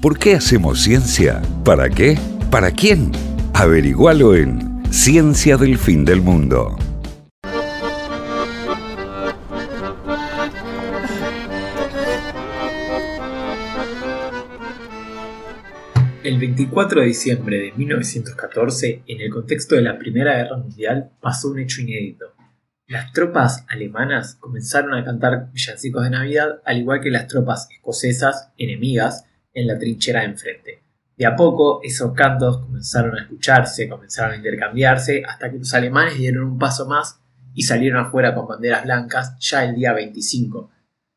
¿Por qué hacemos ciencia? ¿Para qué? ¿Para quién? Averigualo en Ciencia del Fin del Mundo. El 24 de diciembre de 1914, en el contexto de la Primera Guerra Mundial, pasó un hecho inédito. Las tropas alemanas comenzaron a cantar villancicos de Navidad, al igual que las tropas escocesas, enemigas, en la trinchera de enfrente. De a poco esos cantos comenzaron a escucharse, comenzaron a intercambiarse, hasta que los alemanes dieron un paso más y salieron afuera con banderas blancas ya el día 25.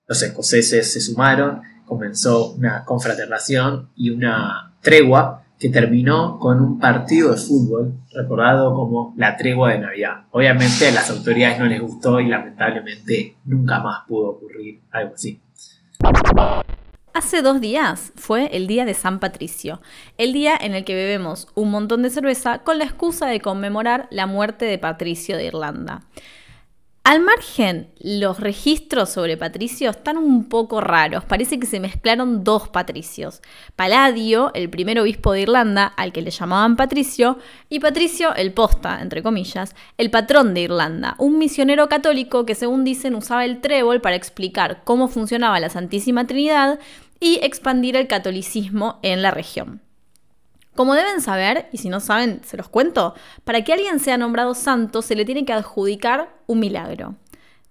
Los escoceses se sumaron, comenzó una confraternación y una tregua que terminó con un partido de fútbol recordado como la tregua de Navidad. Obviamente a las autoridades no les gustó y lamentablemente nunca más pudo ocurrir algo así. Hace dos días fue el día de San Patricio, el día en el que bebemos un montón de cerveza con la excusa de conmemorar la muerte de Patricio de Irlanda. Al margen, los registros sobre Patricio están un poco raros. Parece que se mezclaron dos Patricios. Paladio, el primer obispo de Irlanda, al que le llamaban Patricio, y Patricio, el posta, entre comillas, el patrón de Irlanda, un misionero católico que según dicen usaba el trébol para explicar cómo funcionaba la Santísima Trinidad y expandir el catolicismo en la región. Como deben saber, y si no saben, se los cuento, para que alguien sea nombrado santo se le tiene que adjudicar un milagro.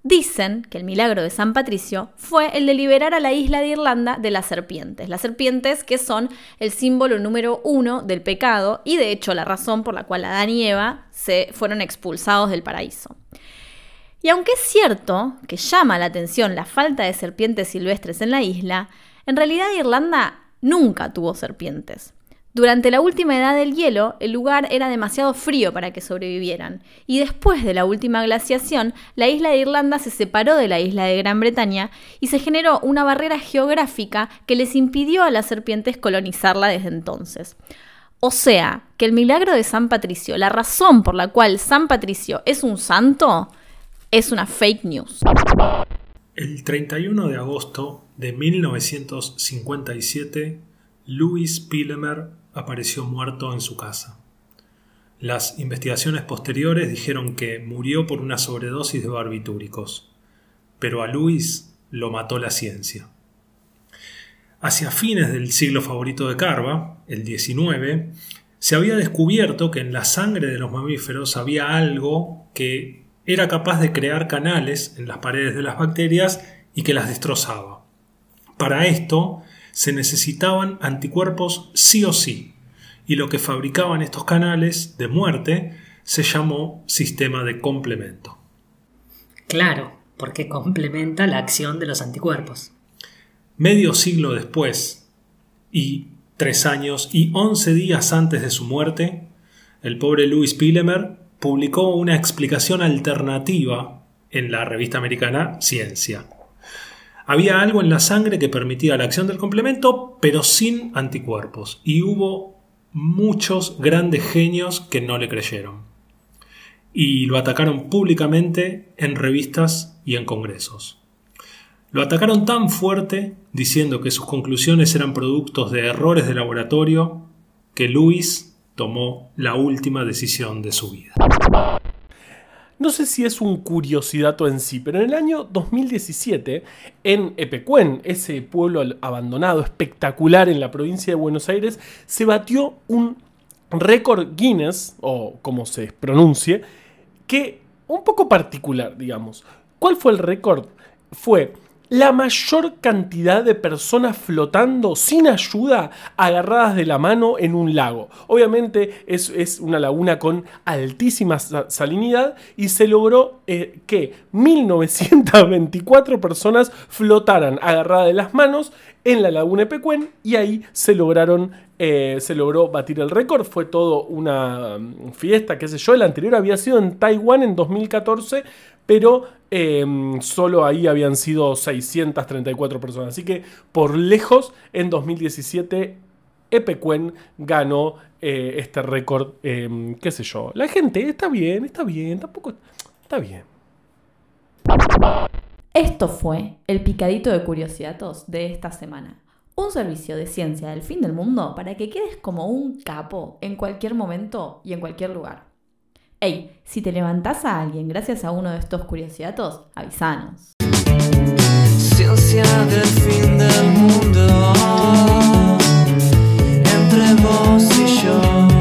Dicen que el milagro de San Patricio fue el de liberar a la isla de Irlanda de las serpientes. Las serpientes que son el símbolo número uno del pecado y de hecho la razón por la cual Adán y Eva se fueron expulsados del paraíso. Y aunque es cierto que llama la atención la falta de serpientes silvestres en la isla, en realidad Irlanda nunca tuvo serpientes. Durante la última edad del hielo, el lugar era demasiado frío para que sobrevivieran, y después de la última glaciación, la isla de Irlanda se separó de la isla de Gran Bretaña y se generó una barrera geográfica que les impidió a las serpientes colonizarla desde entonces. O sea, que el milagro de San Patricio, la razón por la cual San Patricio es un santo, es una fake news. El 31 de agosto de 1957, Louis Pillemer apareció muerto en su casa. Las investigaciones posteriores dijeron que murió por una sobredosis de barbitúricos, pero a Luis lo mató la ciencia. Hacia fines del siglo favorito de Carva, el XIX, se había descubierto que en la sangre de los mamíferos había algo que era capaz de crear canales en las paredes de las bacterias y que las destrozaba. Para esto se necesitaban anticuerpos sí o sí, y lo que fabricaban estos canales de muerte se llamó sistema de complemento. Claro, porque complementa la acción de los anticuerpos. Medio siglo después, y tres años y once días antes de su muerte, el pobre Louis Pillemer publicó una explicación alternativa en la revista americana Ciencia. Había algo en la sangre que permitía la acción del complemento, pero sin anticuerpos, y hubo muchos grandes genios que no le creyeron. Y lo atacaron públicamente en revistas y en congresos. Lo atacaron tan fuerte diciendo que sus conclusiones eran productos de errores de laboratorio que Luis tomó la última decisión de su vida. No sé si es un curiosidato en sí, pero en el año 2017, en Epecuén, ese pueblo abandonado espectacular en la provincia de Buenos Aires, se batió un récord Guinness, o como se pronuncie, que un poco particular, digamos. ¿Cuál fue el récord? Fue la mayor cantidad de personas flotando sin ayuda agarradas de la mano en un lago. Obviamente es, es una laguna con altísima salinidad y se logró eh, que 1924 personas flotaran agarradas de las manos en la laguna de y ahí se lograron eh, se logró batir el récord. Fue todo una mm, fiesta, qué sé yo. El anterior había sido en Taiwán en 2014, pero em, solo ahí habían sido 634 personas. Así que por lejos, en 2017, Epecuen ganó eh, este récord, em, qué sé yo. La gente, está bien, está bien, tampoco... Está bien. Esto fue el picadito de curiosidades de esta semana. Un servicio de ciencia del fin del mundo para que quedes como un capo en cualquier momento y en cualquier lugar. Hey, si te levantás a alguien gracias a uno de estos curiosidatos, avisanos. Ciencia del fin del mundo entre vos y yo.